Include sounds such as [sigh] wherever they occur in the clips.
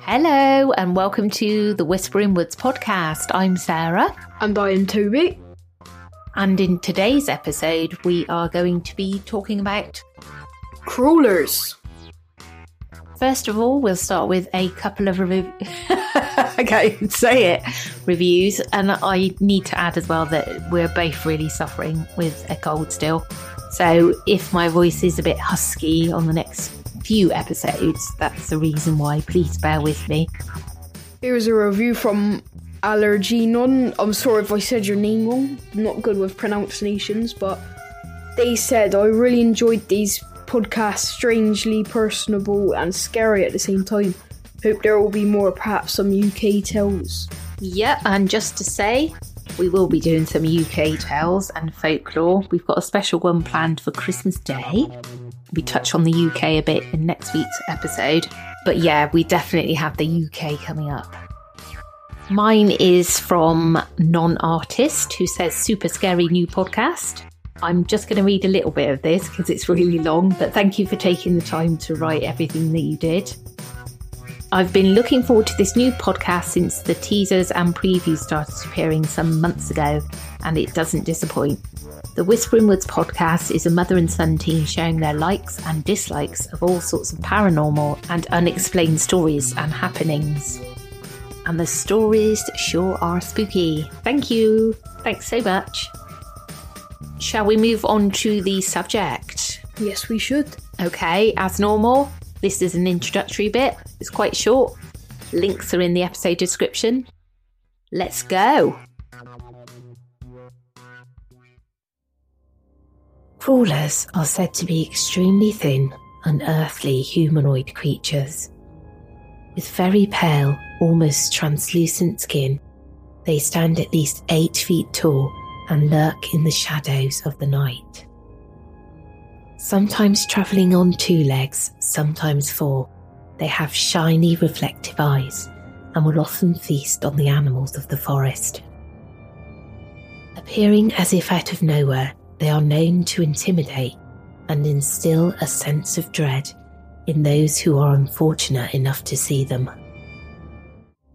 Hello, and welcome to the Whispering Woods podcast. I'm Sarah, And I am Toby. and in today's episode, we are going to be talking about. Crawlers. First of all, we'll start with a couple of review. [laughs] okay, say it reviews, and I need to add as well that we're both really suffering with a cold still. So if my voice is a bit husky on the next few episodes, that's the reason why. Please bear with me. Here's a review from Allergenon. I'm sorry if I said your name wrong. I'm not good with pronunciations, but they said I really enjoyed these podcasts, strangely personable and scary at the same time. Hope there will be more, perhaps some UK tales. Yep, and just to say, we will be doing some UK tales and folklore. We've got a special one planned for Christmas Day. We touch on the UK a bit in next week's episode. But yeah, we definitely have the UK coming up. Mine is from Non Artist, who says, Super scary new podcast. I'm just going to read a little bit of this because it's really long, but thank you for taking the time to write everything that you did. I've been looking forward to this new podcast since the teasers and previews started appearing some months ago, and it doesn't disappoint. The Whispering Woods podcast is a mother and son team sharing their likes and dislikes of all sorts of paranormal and unexplained stories and happenings. And the stories sure are spooky. Thank you. Thanks so much. Shall we move on to the subject? Yes, we should. Okay, as normal, this is an introductory bit. It's quite short. Links are in the episode description. Let's go. Crawlers are said to be extremely thin, unearthly humanoid creatures. With very pale, almost translucent skin, they stand at least eight feet tall and lurk in the shadows of the night. Sometimes travelling on two legs, sometimes four, they have shiny, reflective eyes and will often feast on the animals of the forest. Appearing as if out of nowhere, they are known to intimidate and instill a sense of dread in those who are unfortunate enough to see them.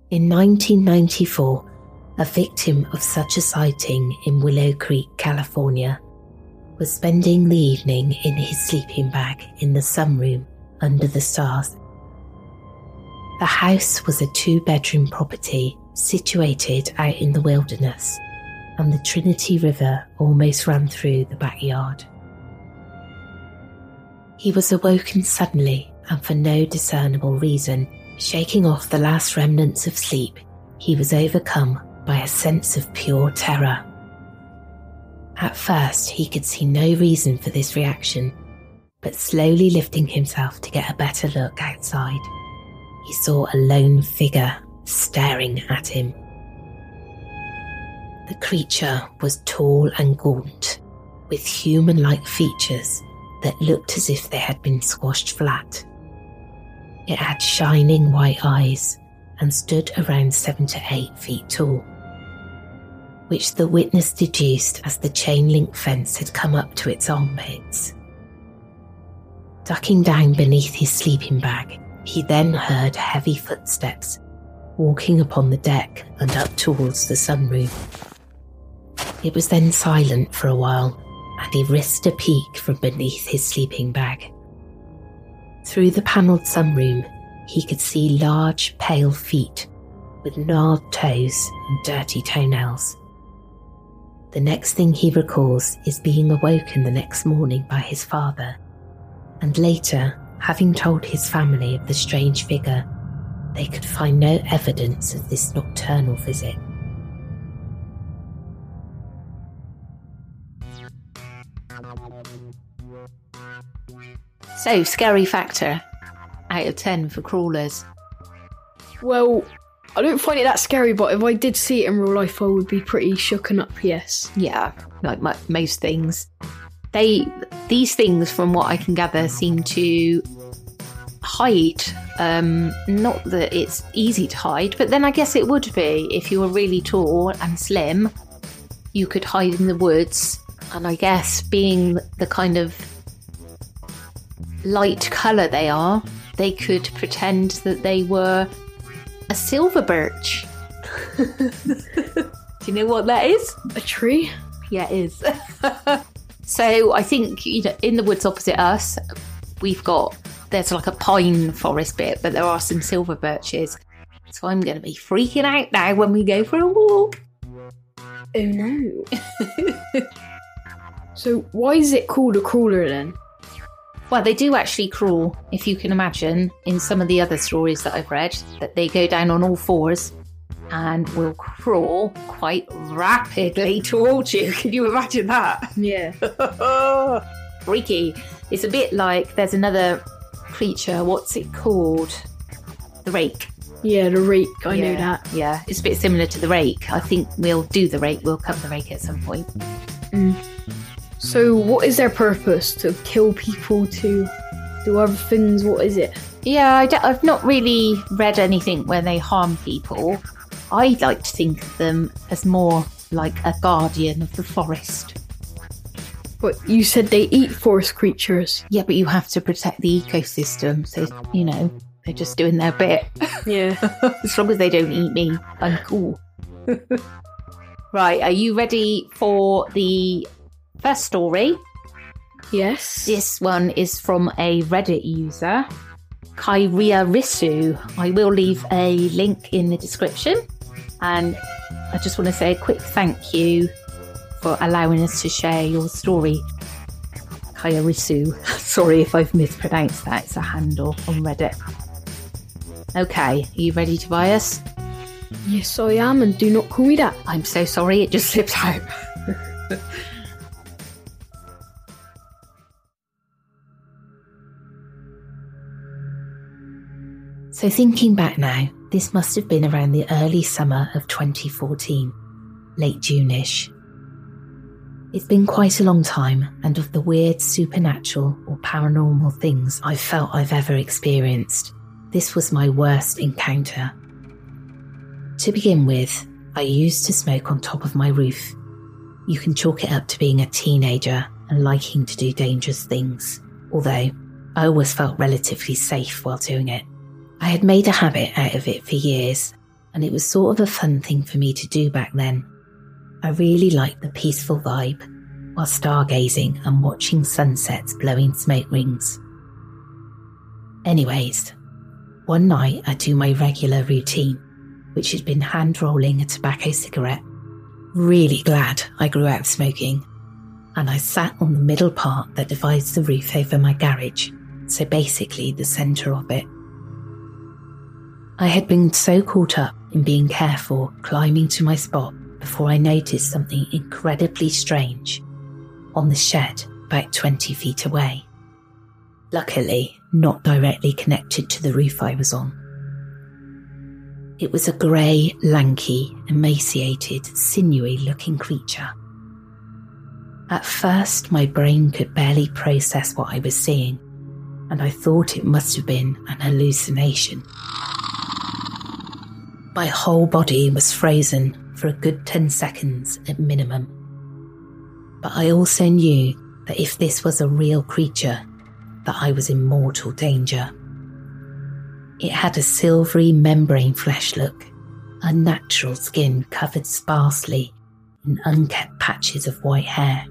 In 1994, a victim of such a sighting in Willow Creek, California, was spending the evening in his sleeping bag in the sunroom under the stars. The house was a two bedroom property situated out in the wilderness, and the Trinity River almost ran through the backyard. He was awoken suddenly and for no discernible reason, shaking off the last remnants of sleep, he was overcome by a sense of pure terror. At first, he could see no reason for this reaction, but slowly lifting himself to get a better look outside, he saw a lone figure staring at him. The creature was tall and gaunt, with human like features that looked as if they had been squashed flat. It had shining white eyes and stood around seven to eight feet tall, which the witness deduced as the chain link fence had come up to its armpits. Ducking down beneath his sleeping bag, he then heard heavy footsteps walking upon the deck and up towards the sunroom. It was then silent for a while, and he risked a peek from beneath his sleeping bag. Through the panelled sunroom, he could see large, pale feet with gnarled toes and dirty toenails. The next thing he recalls is being awoken the next morning by his father, and later having told his family of the strange figure, they could find no evidence of this nocturnal visit. So, scary factor out of 10 for crawlers. Well, I don't find it that scary, but if I did see it in real life, I would be pretty shooken up, yes. Yeah, like mo- most things. They these things, from what I can gather, seem to hide. Um, not that it's easy to hide, but then I guess it would be if you were really tall and slim. You could hide in the woods, and I guess being the kind of light colour they are, they could pretend that they were a silver birch. [laughs] Do you know what that is? A tree? Yeah, it is. [laughs] so I think you know, in the woods opposite us, we've got there's like a pine forest bit, but there are some silver birches. So I'm going to be freaking out now when we go for a walk. Oh no. [laughs] so, why is it called a crawler then? Well, they do actually crawl, if you can imagine, in some of the other stories that I've read, that they go down on all fours and will crawl quite rapidly [laughs] towards you. Can you imagine that? Yeah. [laughs] Freaky. It's a bit like there's another creature, what's it called? The rake. Yeah, the rake, I yeah. know that. Yeah, it's a bit similar to the rake. I think we'll do the rake, we'll cover the rake at some point. Mm. So, what is their purpose? To kill people, to do other things? What is it? Yeah, I have not really read anything where they harm people. I like to think of them as more like a guardian of the forest. But you said they eat forest creatures. Yeah, but you have to protect the ecosystem, so, you know, they're just doing their bit. [laughs] Yeah. as long as they don't eat me, I'm cool. [laughs] right, are you ready for the first story? yes. This one is from a Reddit user, Kyria Risu. I will leave a link in the description. And I just want to say a quick thank you for allowing us to share your story. Kyria Risu. [laughs] Sorry if I've mispronounced that. It's a handle on Reddit. Okay, are you ready to buy us? Yes, I am, and do not call me that. I'm so sorry, it just slipped out. [laughs] So, thinking back now, this must have been around the early summer of 2014, late June ish. It's been quite a long time, and of the weird supernatural or paranormal things I've felt I've ever experienced, this was my worst encounter. To begin with, I used to smoke on top of my roof. You can chalk it up to being a teenager and liking to do dangerous things, although I always felt relatively safe while doing it. I had made a habit out of it for years, and it was sort of a fun thing for me to do back then. I really liked the peaceful vibe while stargazing and watching sunsets blowing smoke rings. Anyways, one night I do my regular routine, which had been hand rolling a tobacco cigarette. Really glad I grew out of smoking, and I sat on the middle part that divides the roof over my garage, so basically the centre of it. I had been so caught up in being careful climbing to my spot before I noticed something incredibly strange on the shed about 20 feet away. Luckily, not directly connected to the roof I was on. It was a grey, lanky, emaciated, sinewy looking creature. At first, my brain could barely process what I was seeing, and I thought it must have been an hallucination. My whole body was frozen for a good 10 seconds at minimum. But I also knew that if this was a real creature, that I was in mortal danger. It had a silvery membrane flesh look, unnatural skin covered sparsely in unkept patches of white hair.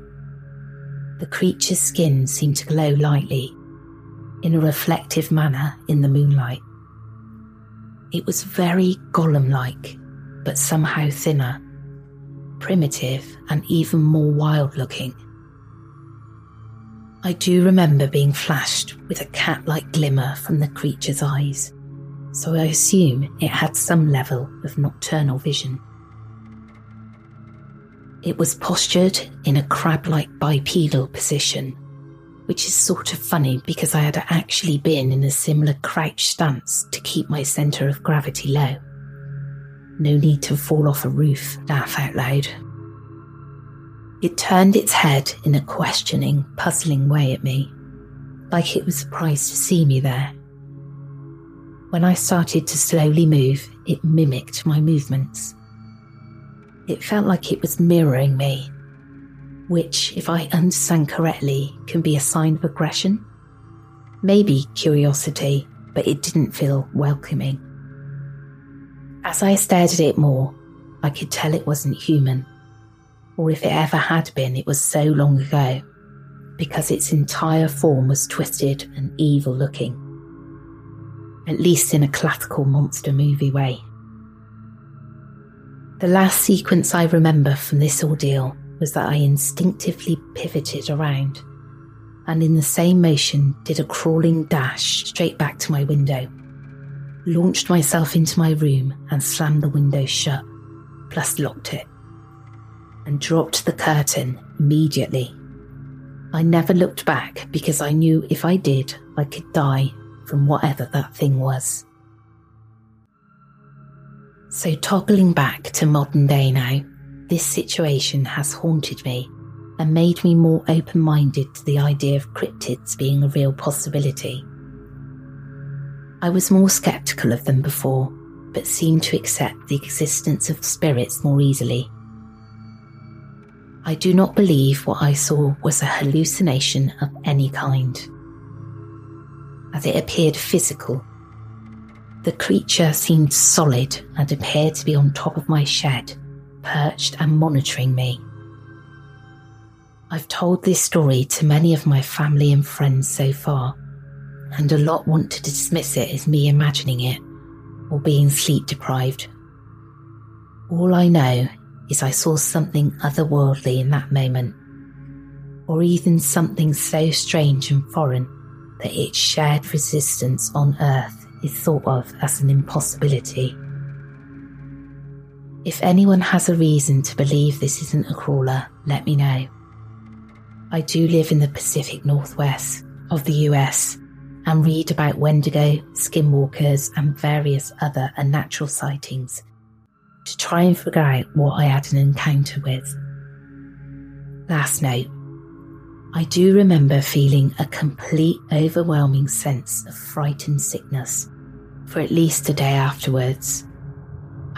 The creature's skin seemed to glow lightly, in a reflective manner in the moonlight. It was very golem like, but somehow thinner, primitive, and even more wild looking. I do remember being flashed with a cat like glimmer from the creature's eyes, so I assume it had some level of nocturnal vision. It was postured in a crab like bipedal position, which is sort of funny because I had actually been in a similar crouch stance to keep my centre of gravity low. No need to fall off a roof, laugh out loud. It turned its head in a questioning, puzzling way at me, like it was surprised to see me there. When I started to slowly move, it mimicked my movements. It felt like it was mirroring me, which, if I understand correctly, can be a sign of aggression. Maybe curiosity, but it didn't feel welcoming. As I stared at it more, I could tell it wasn't human or if it ever had been, it was so long ago, because its entire form was twisted and evil looking, at least in a classical monster movie way. The last sequence I remember from this ordeal was that I instinctively pivoted around and in the same motion did a crawling dash straight back to my window, launched myself into my room and slammed the window shut, plus locked it and dropped the curtain immediately. I never looked back because I knew if I did, I could die from whatever that thing was. So, toggling back to modern day now, this situation has haunted me and made me more open minded to the idea of cryptids being a real possibility. I was more skeptical of them before, but seemed to accept the existence of spirits more easily. I do not believe what I saw was a hallucination of any kind, as it appeared physical. The creature seemed solid and appeared to be on top of my shed, perched and monitoring me. I've told this story to many of my family and friends so far, and a lot want to dismiss it as me imagining it or being sleep deprived. All I know is I saw something otherworldly in that moment, or even something so strange and foreign that its shared resistance on Earth is thought of as an impossibility. If anyone has a reason to believe this isn't a crawler, let me know. I do live in the Pacific Northwest of the US and read about Wendigo, skinwalkers, and various other unnatural sightings to try and figure out what I had an encounter with. Last night, I do remember feeling a complete overwhelming sense of frightened sickness for at least a day afterwards.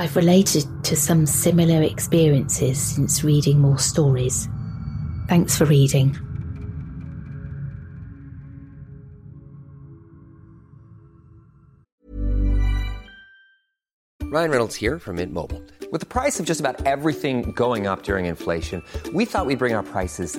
I've related to some similar experiences since reading more stories. Thanks for reading. Ryan Reynolds here from Mint Mobile. With the price of just about everything going up during inflation, we thought we'd bring our prices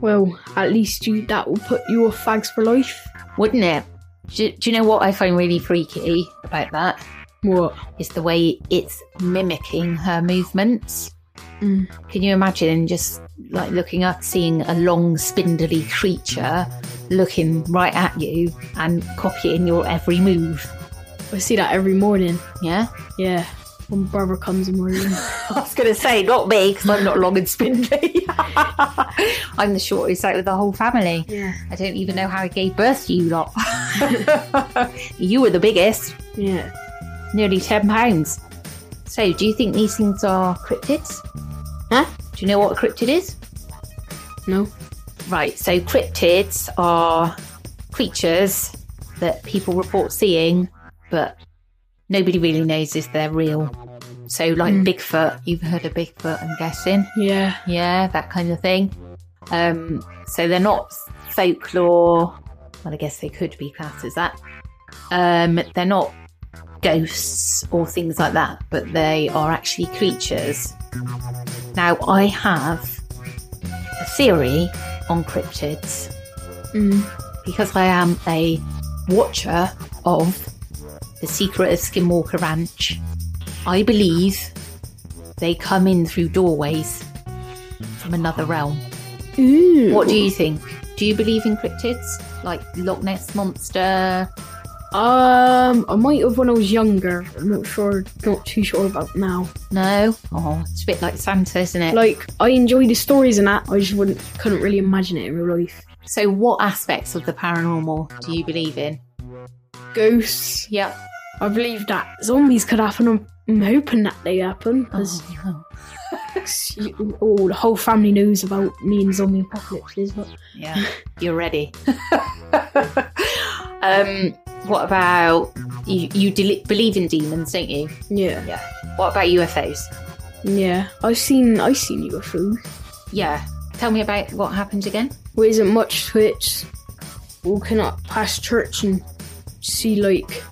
Well, at least you that will put you off fags for life. Wouldn't it? Do, do you know what I find really freaky about that? What? Is the way it's mimicking her movements. Mm. Can you imagine just like looking up, seeing a long, spindly creature looking right at you and copying your every move? I see that every morning. Yeah? Yeah. When brother comes in my room. [laughs] I was going to say, not me, because I'm not long and spindly. [laughs] I'm the shortest out of the whole family. Yeah. I don't even know how I gave birth to you lot. [laughs] you were the biggest, Yeah. nearly 10 pounds. So, do you think these things are cryptids? Huh? Do you know what a cryptid is? No. Right, so cryptids are creatures that people report seeing, but nobody really knows if they're real. So, like Bigfoot, you've heard of Bigfoot, I'm guessing. Yeah. Yeah, that kind of thing. Um, so they're not folklore. Well, I guess they could be classed as that. Um, they're not ghosts or things like that, but they are actually creatures. Now, I have a theory on cryptids Mm. because I am a watcher of The Secret of Skinwalker Ranch. I believe they come in through doorways from another realm. Ooh. What do you think? Do you believe in cryptids? Like Loch Ness Monster? Um, I might have when I was younger. I'm not sure. Not too sure about now. No? Oh, it's a bit like Santa, isn't it? Like I enjoy the stories and that. I just wouldn't, couldn't really imagine it in real life. so, what aspects of the paranormal do you believe in? Ghosts. Yep. I believe that zombies could happen. I'm, hoping that they happen because Oh, oh, [laughs] the whole family knows about me and zombie apocalypses. But yeah. You're ready. um, what about you? You believe in demons, don't you? yeah, Yeah. What about UFOs? yeah. I've seen I've seen UFOs. Yeah. Tell me about what happened again. There isn't much to it. Walking up past church and see like,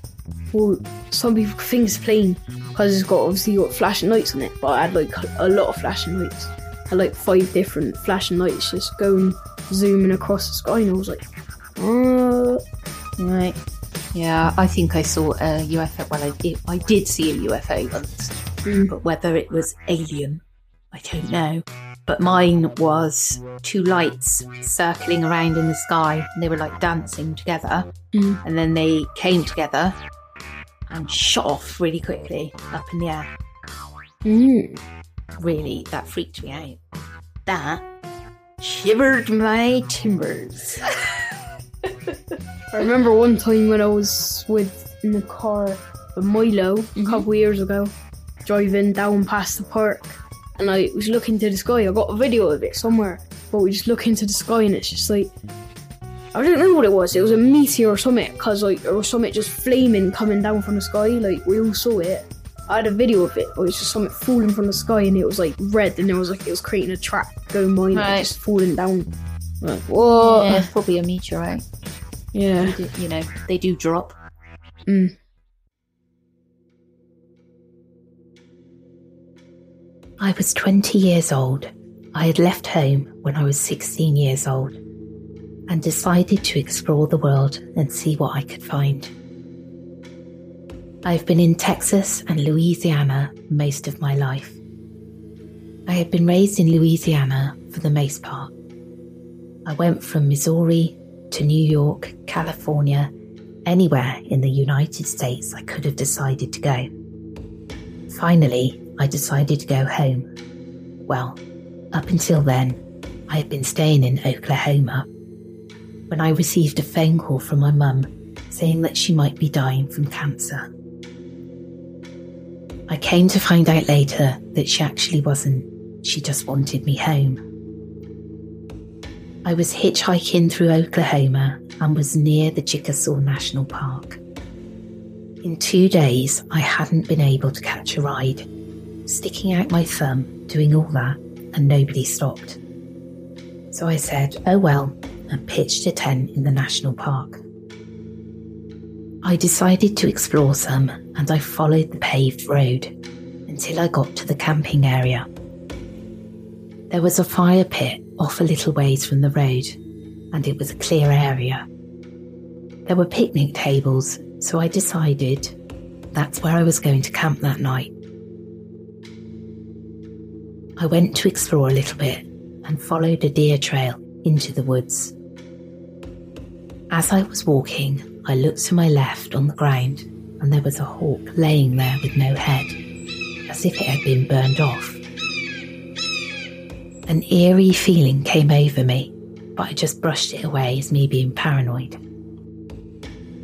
well, some people think it's plane because it's got obviously got flashing lights on it. But I had like a lot of flashing lights. I had like five different flashing lights just going zooming across the sky, and I was like, uh, Right. Yeah, I think I saw a UFO. Well, I did. I did see a UFO once, but whether it was alien, I don't know. But mine was two lights circling around in the sky, and they were like dancing together, and then they came together and shot off really quickly up in the air. mm. Really, that freaked me out. That shivered my timbers. [laughs] I remember one time when I was with in the car with Milo a couple years ago, driving down past the park, and I was looking to the sky. I got a video of it somewhere, but we just look into the sky and it's just like I don't know what it was. It was a meteor or something, cause like there was something just flaming coming down from the sky. Like we all saw it. I had a video of it. It was just something falling from the sky, and it was like red, and it was like it was creating a track going by, and it Right. just falling down. Like what? Yeah, it's probably a meteorite. yeah. You know, they do drop. Mm. I was 20 years old. I had left home when I was 16 years old and decided to explore the world and see what I could find. I've been in Texas and Louisiana most of my life. I had been raised in Louisiana for the most part. I went from Missouri to New York, California, anywhere in the United States I could have decided to go. Finally, I decided to go home. Well, up until then, I had been staying in Oklahoma when I received a phone call from my mum saying that she might be dying from cancer. I came to find out later that she actually wasn't, she just wanted me home. I was hitchhiking through Oklahoma and was near the Chickasaw National Park. In two days, I hadn't been able to catch a ride, sticking out my thumb, doing all that, and nobody stopped. So I said, oh well, and pitched a tent in the national park. I decided to explore some and I followed the paved road until I got to the camping area. There was a fire pit off a little ways from the road and it was a clear area. There were picnic tables, so I decided that's where I was going to camp that night. I went to explore a little bit and followed a deer trail into the woods. As I was walking, I looked to my left on the ground and there was a hawk laying there with no head, as if it had been burned off. An eerie feeling came over me, but I just brushed it away as me being paranoid.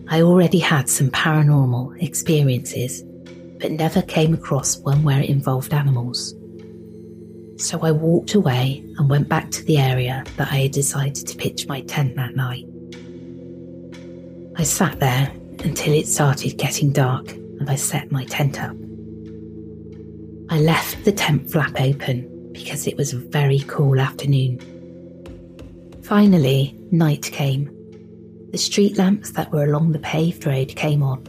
I already had some paranormal experiences, but never came across one where it involved animals. So I walked away and went back to the area that I had decided to pitch my tent that night. I sat there until it started getting dark and I set my tent up. I left the tent flap open because it was a very cool afternoon. Finally, night came. The street lamps that were along the paved road came on.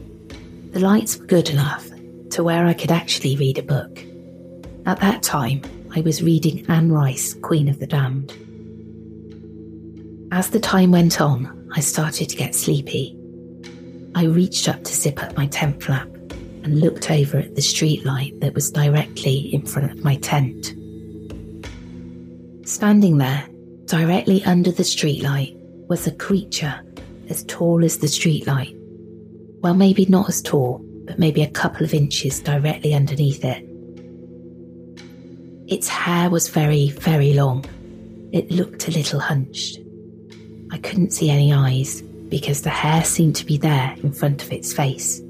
The lights were good enough to where I could actually read a book. At that time, I was reading Anne Rice, Queen of the Damned. As the time went on, I started to get sleepy. I reached up to zip up my tent flap and looked over at the street light that was directly in front of my tent. Standing there, directly under the streetlight, was a creature as tall as the streetlight. Well, maybe not as tall, but maybe a couple of inches directly underneath it. Its hair was very, very long. It looked a little hunched. I couldn't see any eyes because the hair seemed to be there in front of its face.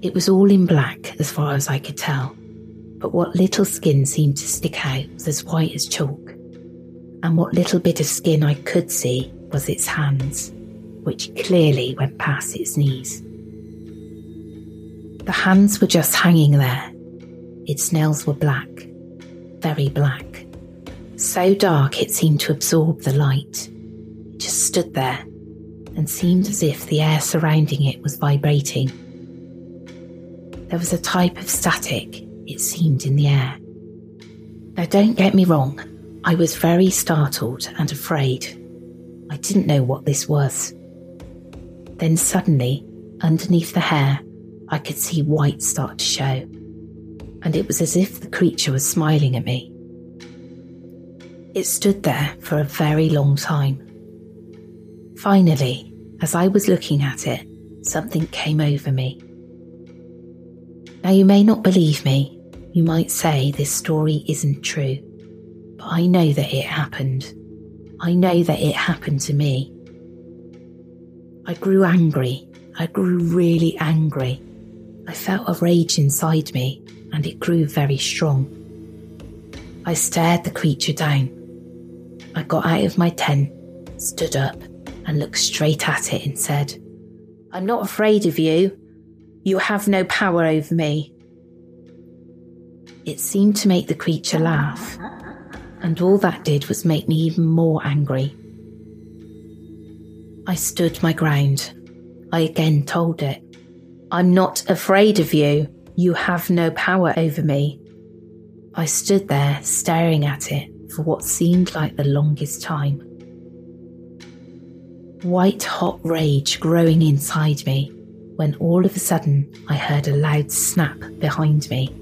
It was all in black as far as I could tell, but what little skin seemed to stick out was as white as chalk, and what little bit of skin I could see was its hands, which clearly went past its knees. The hands were just hanging there. Its nails were black, very black, so dark it seemed to absorb the light. It just stood there and seemed as if the air surrounding it was vibrating. There was a type of static, it seemed, in the air. Now, don't get me wrong, I was very startled and afraid. I didn't know what this was. Then suddenly, underneath the hair, I could see white start to show, and it was as if the creature was smiling at me. It stood there for a very long time. Finally, as I was looking at it, something came over me. Now, you may not believe me. You might say this story isn't true. But I know that it happened. I know that it happened to me. I grew angry. I grew really angry. I felt a rage inside me, and it grew very strong. I stared the creature down I got out of my tent, stood up, and looked straight at it and said, I'm not afraid of you. You have no power over me. It seemed to make the creature laugh, and all that did was make me even more angry. I stood my ground. I again told it, I'm not afraid of you. You have no power over me. I stood there staring at it for what seemed like the longest time. White hot rage growing inside me when all of a sudden I heard a loud snap behind me.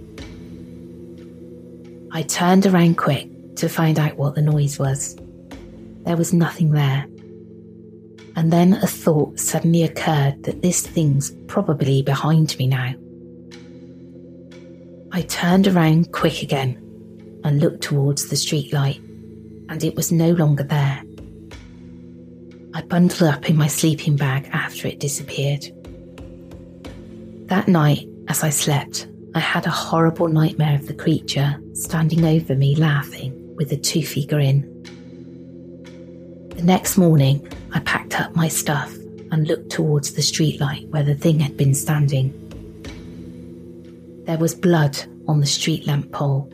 I turned around quick to find out what the noise was. There was nothing there. And then a thought suddenly occurred that this thing's probably behind me now. I turned around quick again and looked towards the streetlight, and it was no longer there. I bundled up in my sleeping bag after it disappeared. That night, as I slept, I had a horrible nightmare of the creature standing over me laughing with a toothy grin. The next morning, I packed up my stuff and looked towards the streetlight where the thing had been standing. There was blood on the street lamp pole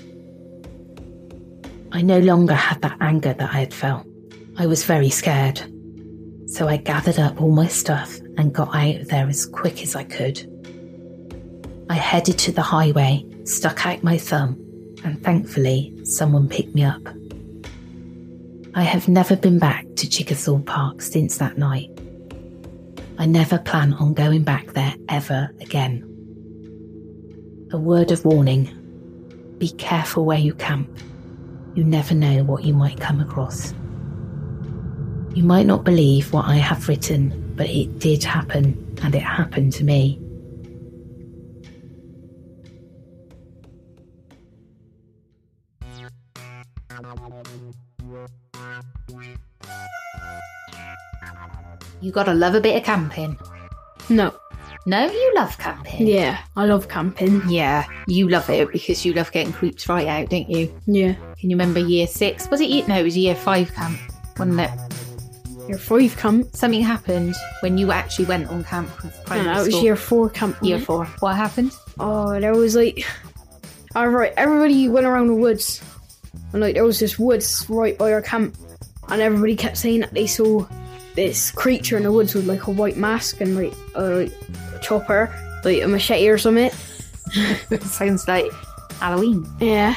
I no longer had that anger that I had felt. I was very scared. So I gathered up all my stuff and got out there as quick as I could. I headed to the highway, stuck out my thumb, and thankfully, someone picked me up. I have never been back to Chickasaw Park since that night. I never plan on going back there ever again. A word of warning be careful where you camp. You never know what you might come across. You might not believe what I have written, but it did happen, and it happened to me. You gotta love a bit of camping. No. No, you love camping. Yeah, I love camping. Yeah, you love it because you love getting creeps right out, don't you? Yeah. Can you remember year six? Was it year? No, it was year five camp, wasn't it? Year five camp. Something happened when you actually went on camp with No, that was year four camp. year it? four. What happened? Oh, there was like, all right, everybody went around the woods, and like there was this woods right by our camp, and everybody kept saying that they saw this creature in the woods with like a white mask and like a, like, a chopper, like a machete or something. [laughs] Sounds like Halloween. Yeah,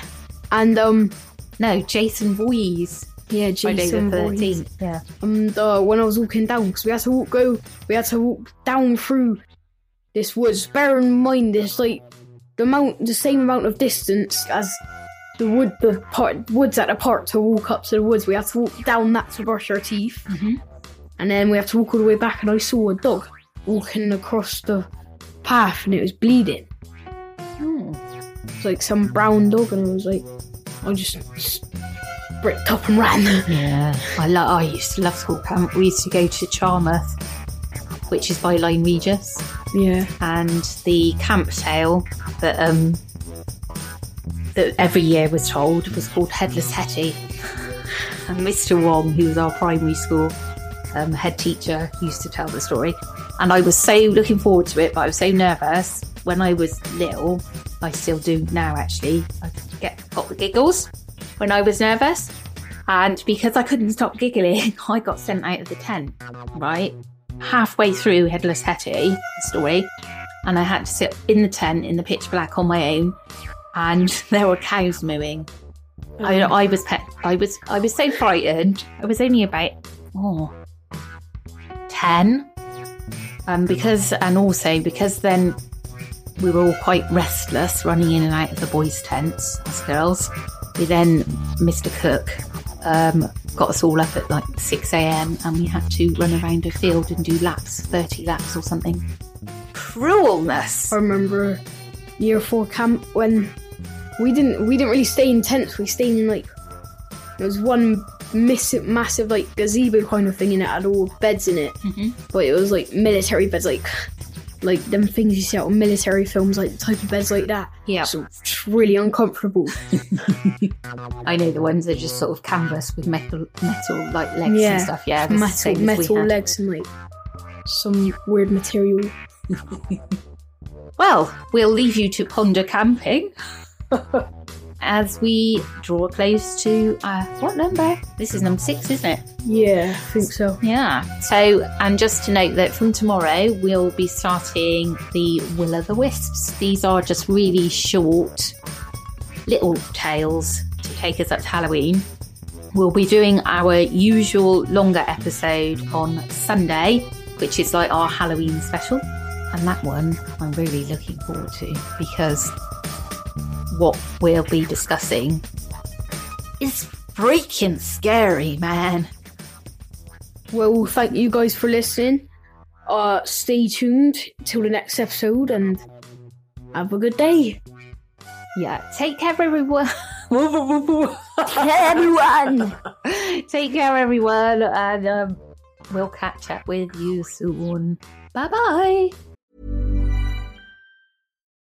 and um, No, Jason Voorhees. yeah, Jason Voorhees. Yeah. And uh, when I was walking down, because we had to walk go, we had to walk down through this woods. Bear in mind, it's like the amount, the same amount of distance as the wood, the part, woods at the park to walk up to the woods. We had to walk down that to brush our teeth, and then we had to walk all the way back. And I saw a dog walking across the path, and it was bleeding. It's like some brown dog, and I was like, I just bricked up and ran. [laughs] Yeah. I I used to love school camp. We used to go to Charmouth, which is by Lyme Regis. yeah. and the camp tale that um that every year was told was called Headless Hetty. [laughs] And Mr. Wong, who was our primary school um, head teacher, used to tell the story. And I was so looking forward to it, but I was so nervous when I was little. I still do now, actually. I get got the giggles when I was nervous. And because I couldn't stop giggling, [laughs] I got sent out of the tent, right? Halfway through Headless Hetty, story, and I had to sit in the tent in the pitch black on my own, and [laughs] there were cows mooing. I, I was. I was. I was so frightened. I was only about oh, ten, um, because and also because then we were all quite restless, running in and out of the boys' tents as girls. We then, Mr. Cook, um, got us all up at like six a.m. and we had to run around a field and do laps, thirty laps or something. Cruelness. I remember year four camp when we didn't we didn't really stay in tents. We stayed in like there was one massive, massive like gazebo kind of thing, in it had all beds in it. Mm-hmm. But it was like military beds, like like them things you see out on military films, like the type of beds like that. Yeah. so it's really uncomfortable. [laughs] I know the ones that are just sort of canvas with metal, metal like legs yeah, and stuff. Yeah, metal same as we metal legs and like some weird material. [laughs] Well, we'll leave you to ponder camping [laughs] as we draw close to uh, what number? This is number six, isn't it? Yeah, I think so. Yeah. So, and just to note that from tomorrow we'll be starting the Will o' the Wisps. These are just really short little tales to take us up to Halloween. We'll be doing our usual longer episode on Sunday, which is like our Halloween special. And that one I'm really looking forward to because what we'll be discussing is freaking scary, man. Well, thank you guys for listening. Uh, stay tuned till the next episode and have a good day. Yeah, take care, everyone. Everyone! take care, everyone, and um, we'll catch up with you soon. Bye bye.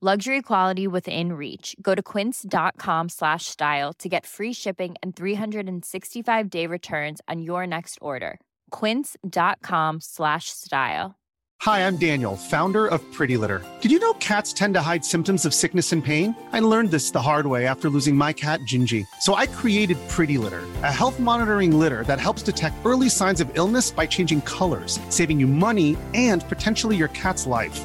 Luxury quality within reach. Go to quince.com slash style to get free shipping and 365 day returns on your next order. Quince.com slash style. Hi, I'm Daniel, founder of Pretty Litter. Did you know cats tend to hide symptoms of sickness and pain? I learned this the hard way after losing my cat, Gingy. So I created Pretty Litter, a health monitoring litter that helps detect early signs of illness by changing colors, saving you money and potentially your cat's life.